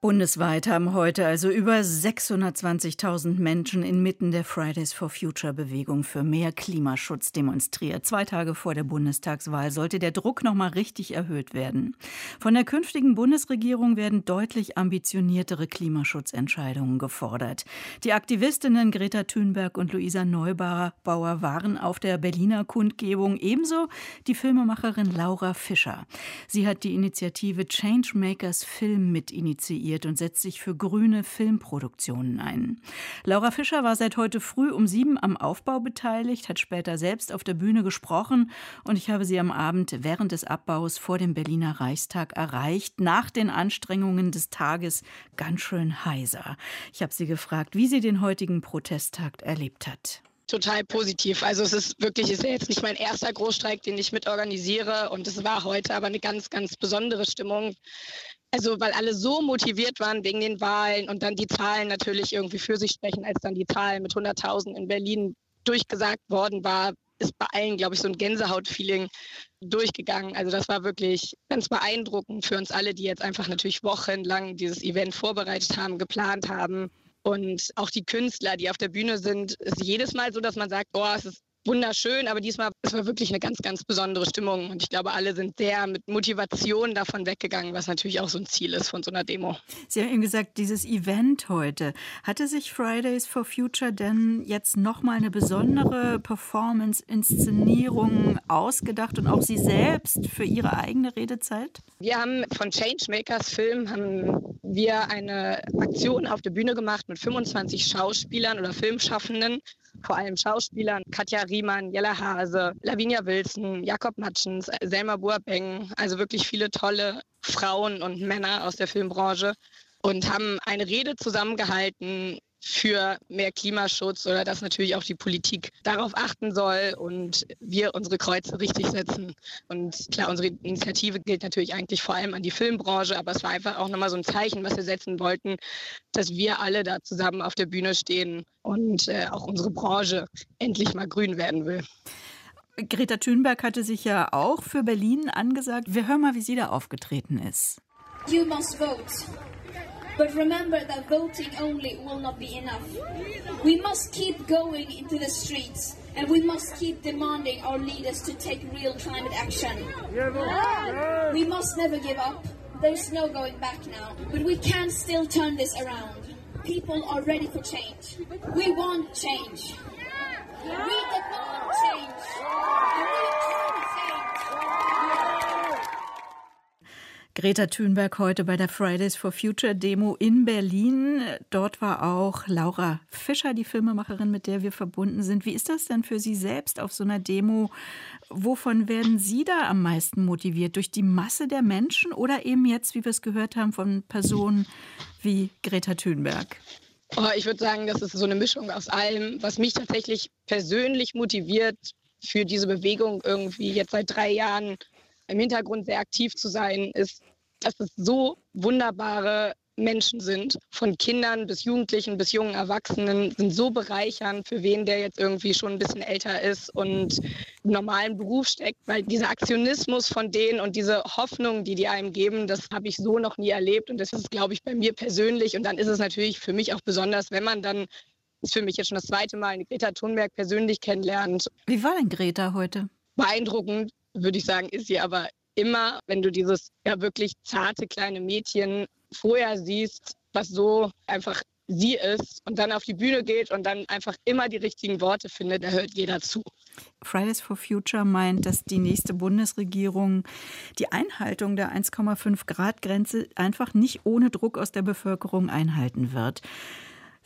Bundesweit haben heute also über 620.000 Menschen inmitten der Fridays for Future Bewegung für mehr Klimaschutz demonstriert. Zwei Tage vor der Bundestagswahl sollte der Druck noch mal richtig erhöht werden. Von der künftigen Bundesregierung werden deutlich ambitioniertere Klimaschutzentscheidungen gefordert. Die Aktivistinnen Greta Thunberg und Luisa Neubauer waren auf der Berliner Kundgebung, ebenso die Filmemacherin Laura Fischer. Sie hat die Initiative Changemakers Film mitinitiiert initiiert und setzt sich für grüne Filmproduktionen ein. Laura Fischer war seit heute früh um sieben am Aufbau beteiligt, hat später selbst auf der Bühne gesprochen und ich habe sie am Abend während des Abbaus vor dem Berliner Reichstag erreicht, nach den Anstrengungen des Tages ganz schön heiser. Ich habe sie gefragt, wie sie den heutigen Protesttag erlebt hat total positiv. Also es ist wirklich, ist ja jetzt nicht mein erster Großstreik, den ich mitorganisiere und es war heute aber eine ganz, ganz besondere Stimmung. Also weil alle so motiviert waren wegen den Wahlen und dann die Zahlen natürlich irgendwie für sich sprechen, als dann die Zahlen mit 100.000 in Berlin durchgesagt worden war, ist bei allen, glaube ich, so ein Gänsehaut-Feeling durchgegangen. Also das war wirklich ganz beeindruckend für uns alle, die jetzt einfach natürlich wochenlang dieses Event vorbereitet haben, geplant haben. Und auch die Künstler, die auf der Bühne sind, ist jedes Mal so, dass man sagt, oh, es ist wunderschön, aber diesmal es war wirklich eine ganz, ganz besondere Stimmung. Und ich glaube, alle sind sehr mit Motivation davon weggegangen, was natürlich auch so ein Ziel ist von so einer Demo. Sie haben eben gesagt, dieses Event heute, hatte sich Fridays for Future denn jetzt nochmal eine besondere Performance-Inszenierung ausgedacht und auch Sie selbst für Ihre eigene Redezeit? Wir haben von Changemakers Film haben wir eine Aktion auf der Bühne gemacht mit 25 Schauspielern oder Filmschaffenden, vor allem Schauspielern, Katja Riemann, Jella Hase, Lavinia Wilson, Jakob Matschens, Selma Buabeng, also wirklich viele tolle Frauen und Männer aus der Filmbranche und haben eine Rede zusammengehalten für mehr Klimaschutz oder dass natürlich auch die Politik darauf achten soll und wir unsere Kreuze richtig setzen. Und klar, unsere Initiative gilt natürlich eigentlich vor allem an die Filmbranche, aber es war einfach auch nochmal so ein Zeichen, was wir setzen wollten, dass wir alle da zusammen auf der Bühne stehen und äh, auch unsere Branche endlich mal grün werden will. Greta Thunberg hatte sich ja auch für Berlin angesagt. Wir hören mal, wie sie da aufgetreten ist. You must vote. But remember that voting only will not be enough. We must keep going into the streets and we must keep demanding our leaders to take real climate action. We must never give up. There's no going back now. But we can still turn this around. People are ready for change. We want change. We demand Greta Thunberg heute bei der Fridays for Future Demo in Berlin. Dort war auch Laura Fischer, die Filmemacherin, mit der wir verbunden sind. Wie ist das denn für Sie selbst auf so einer Demo? Wovon werden Sie da am meisten motiviert? Durch die Masse der Menschen oder eben jetzt, wie wir es gehört haben, von Personen wie Greta Thunberg? Oh, ich würde sagen, das ist so eine Mischung aus allem. Was mich tatsächlich persönlich motiviert, für diese Bewegung irgendwie jetzt seit drei Jahren im Hintergrund sehr aktiv zu sein, ist, dass es so wunderbare Menschen sind, von Kindern bis Jugendlichen bis jungen Erwachsenen, sind so bereichernd für wen, der jetzt irgendwie schon ein bisschen älter ist und im normalen Beruf steckt, weil dieser Aktionismus von denen und diese Hoffnung, die die einem geben, das habe ich so noch nie erlebt und das ist, glaube ich, bei mir persönlich und dann ist es natürlich für mich auch besonders, wenn man dann ist für mich jetzt schon das zweite Mal Greta Thunberg persönlich kennenlernt. Wie war denn Greta heute? Beeindruckend, würde ich sagen, ist sie aber immer, wenn du dieses ja wirklich zarte kleine Mädchen vorher siehst, was so einfach sie ist und dann auf die Bühne geht und dann einfach immer die richtigen Worte findet, da hört jeder zu. Fridays for Future meint, dass die nächste Bundesregierung die Einhaltung der 1,5 Grad Grenze einfach nicht ohne Druck aus der Bevölkerung einhalten wird.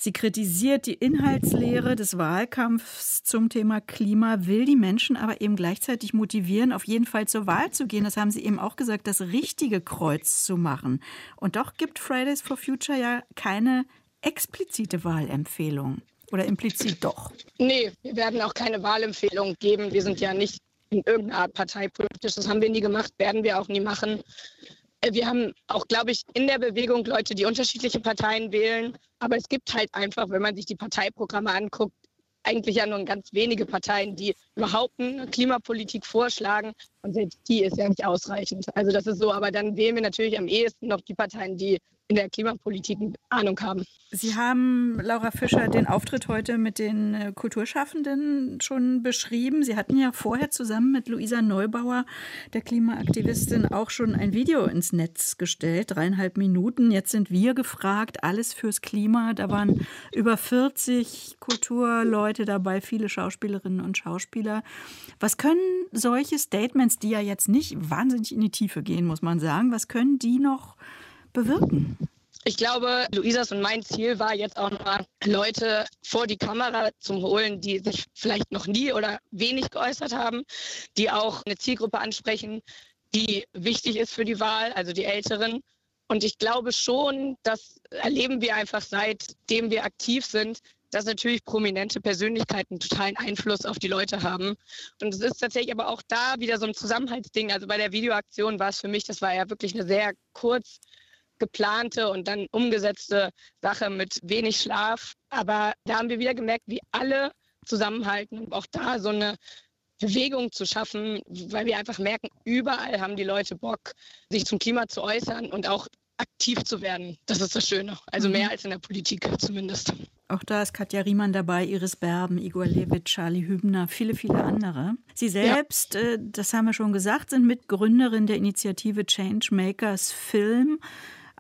Sie kritisiert die Inhaltslehre des Wahlkampfs zum Thema Klima, will die Menschen aber eben gleichzeitig motivieren, auf jeden Fall zur Wahl zu gehen. Das haben Sie eben auch gesagt, das richtige Kreuz zu machen. Und doch gibt Fridays for Future ja keine explizite Wahlempfehlung. Oder implizit doch? Nee, wir werden auch keine Wahlempfehlung geben. Wir sind ja nicht in irgendeiner Art parteipolitisch. Das haben wir nie gemacht, werden wir auch nie machen. Äh, wir haben auch, glaube ich, in der Bewegung Leute, die unterschiedliche Parteien wählen. Aber es gibt halt einfach, wenn man sich die Parteiprogramme anguckt, eigentlich ja nur ganz wenige Parteien, die überhaupt eine Klimapolitik vorschlagen. Und selbst die ist ja nicht ausreichend. Also das ist so, aber dann wählen wir natürlich am ehesten noch die Parteien, die in der Klimapolitik Ahnung haben. Sie haben, Laura Fischer, den Auftritt heute mit den äh, Kulturschaffenden schon beschrieben. Sie hatten ja vorher zusammen mit Luisa Neubauer, der Klimaaktivistin, auch schon ein Video ins Netz gestellt, dreieinhalb Minuten. Jetzt sind wir gefragt, alles fürs Klima. Da waren über 40 Kulturleute dabei, viele Schauspielerinnen und Schauspieler. Was können solche Statements, die ja jetzt nicht wahnsinnig in die Tiefe gehen, muss man sagen, was können die noch bewirken? Ich glaube, Luisas und mein Ziel war jetzt auch mal, Leute vor die Kamera zu holen, die sich vielleicht noch nie oder wenig geäußert haben, die auch eine Zielgruppe ansprechen, die wichtig ist für die Wahl, also die Älteren. Und ich glaube schon, das erleben wir einfach seitdem wir aktiv sind, dass natürlich prominente Persönlichkeiten totalen Einfluss auf die Leute haben. Und es ist tatsächlich aber auch da wieder so ein Zusammenhaltsding. Also bei der Videoaktion war es für mich, das war ja wirklich eine sehr kurz geplante und dann umgesetzte Sache mit wenig Schlaf. Aber da haben wir wieder gemerkt, wie alle zusammenhalten und auch da so eine Bewegung zu schaffen, weil wir einfach merken, überall haben die Leute Bock, sich zum Klima zu äußern und auch aktiv zu werden. Das ist das Schöne. Also mehr mhm. als in der Politik zumindest. Auch da ist Katja Riemann dabei, Iris Berben, Igor Levit, Charlie Hübner, viele, viele andere. Sie selbst, ja. äh, das haben wir schon gesagt, sind Mitgründerin der Initiative Changemakers Film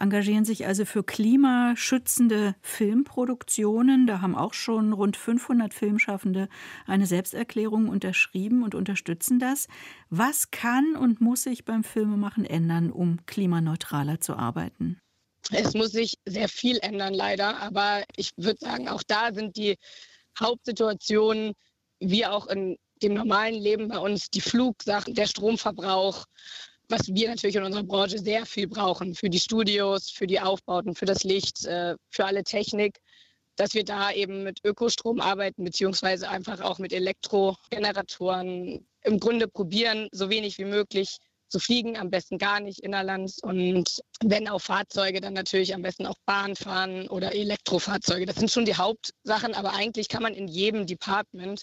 engagieren sich also für klimaschützende Filmproduktionen. Da haben auch schon rund 500 Filmschaffende eine Selbsterklärung unterschrieben und unterstützen das. Was kann und muss sich beim Filmemachen ändern, um klimaneutraler zu arbeiten? Es muss sich sehr viel ändern, leider. Aber ich würde sagen, auch da sind die Hauptsituationen, wie auch in dem normalen Leben bei uns, die Flugsachen, der Stromverbrauch, was wir natürlich in unserer Branche sehr viel brauchen, für die Studios, für die Aufbauten, für das Licht, äh, für alle Technik, dass wir da eben mit Ökostrom arbeiten, beziehungsweise einfach auch mit Elektrogeneratoren im Grunde probieren, so wenig wie möglich zu fliegen, am besten gar nicht innerlands und wenn auch Fahrzeuge, dann natürlich am besten auch Bahn fahren oder Elektrofahrzeuge. Das sind schon die Hauptsachen, aber eigentlich kann man in jedem Department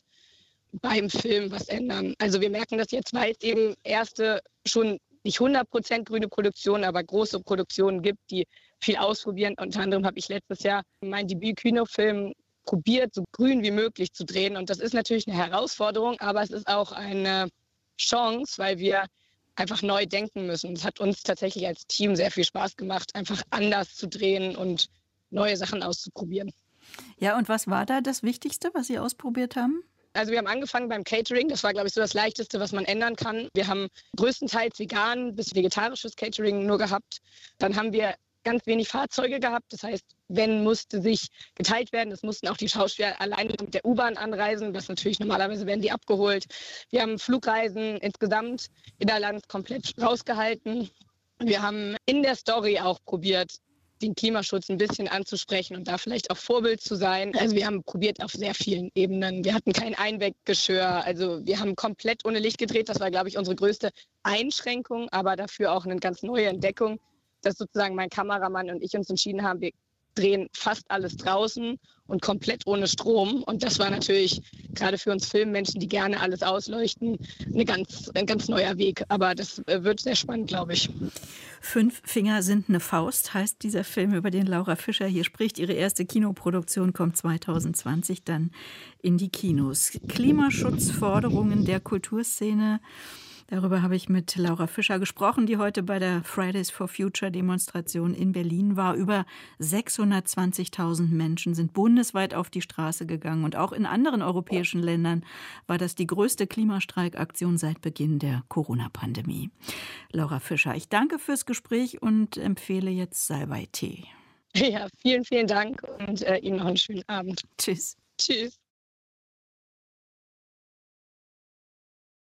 beim Film was ändern. Also wir merken das jetzt, weil es eben erste schon nicht 100% grüne Produktion, aber große Produktionen gibt, die viel ausprobieren. Unter anderem habe ich letztes Jahr meinen Debüt-Kinofilm probiert, so grün wie möglich zu drehen. Und das ist natürlich eine Herausforderung, aber es ist auch eine Chance, weil wir einfach neu denken müssen. Es hat uns tatsächlich als Team sehr viel Spaß gemacht, einfach anders zu drehen und neue Sachen auszuprobieren. Ja, und was war da das Wichtigste, was Sie ausprobiert haben? Also wir haben angefangen beim Catering. Das war, glaube ich, so das Leichteste, was man ändern kann. Wir haben größtenteils vegan bis vegetarisches Catering nur gehabt. Dann haben wir ganz wenig Fahrzeuge gehabt. Das heißt, wenn musste sich geteilt werden. Das mussten auch die Schauspieler alleine mit der U-Bahn anreisen, was natürlich normalerweise werden die abgeholt. Wir haben Flugreisen insgesamt innerlands komplett rausgehalten. Wir haben in der Story auch probiert, den Klimaschutz ein bisschen anzusprechen und da vielleicht auch Vorbild zu sein. Also wir haben probiert auf sehr vielen Ebenen. Wir hatten kein Einweggeschirr. Also wir haben komplett ohne Licht gedreht. Das war, glaube ich, unsere größte Einschränkung, aber dafür auch eine ganz neue Entdeckung, dass sozusagen mein Kameramann und ich uns entschieden haben, wir drehen fast alles draußen und komplett ohne Strom. Und das war natürlich gerade für uns Filmmenschen, die gerne alles ausleuchten, eine ganz, ein ganz neuer Weg. Aber das äh, wird sehr spannend, glaube ich. Fünf Finger sind eine Faust, heißt dieser Film, über den Laura Fischer hier spricht. Ihre erste Kinoproduktion kommt 2020 dann in die Kinos. Klimaschutzforderungen der Kulturszene Darüber habe ich mit Laura Fischer gesprochen, die heute bei der Fridays for Future Demonstration in Berlin war. Über 620.000 Menschen sind bundesweit auf die Straße gegangen und auch in anderen europäischen Ländern war das die größte Klimastreikaktion seit Beginn der Corona-Pandemie. Laura Fischer, ich danke fürs Gespräch und empfehle jetzt Salbei Tee. Ja, vielen, vielen Dank und äh, Ihnen noch einen schönen Abend. Tschüss. Tschüss.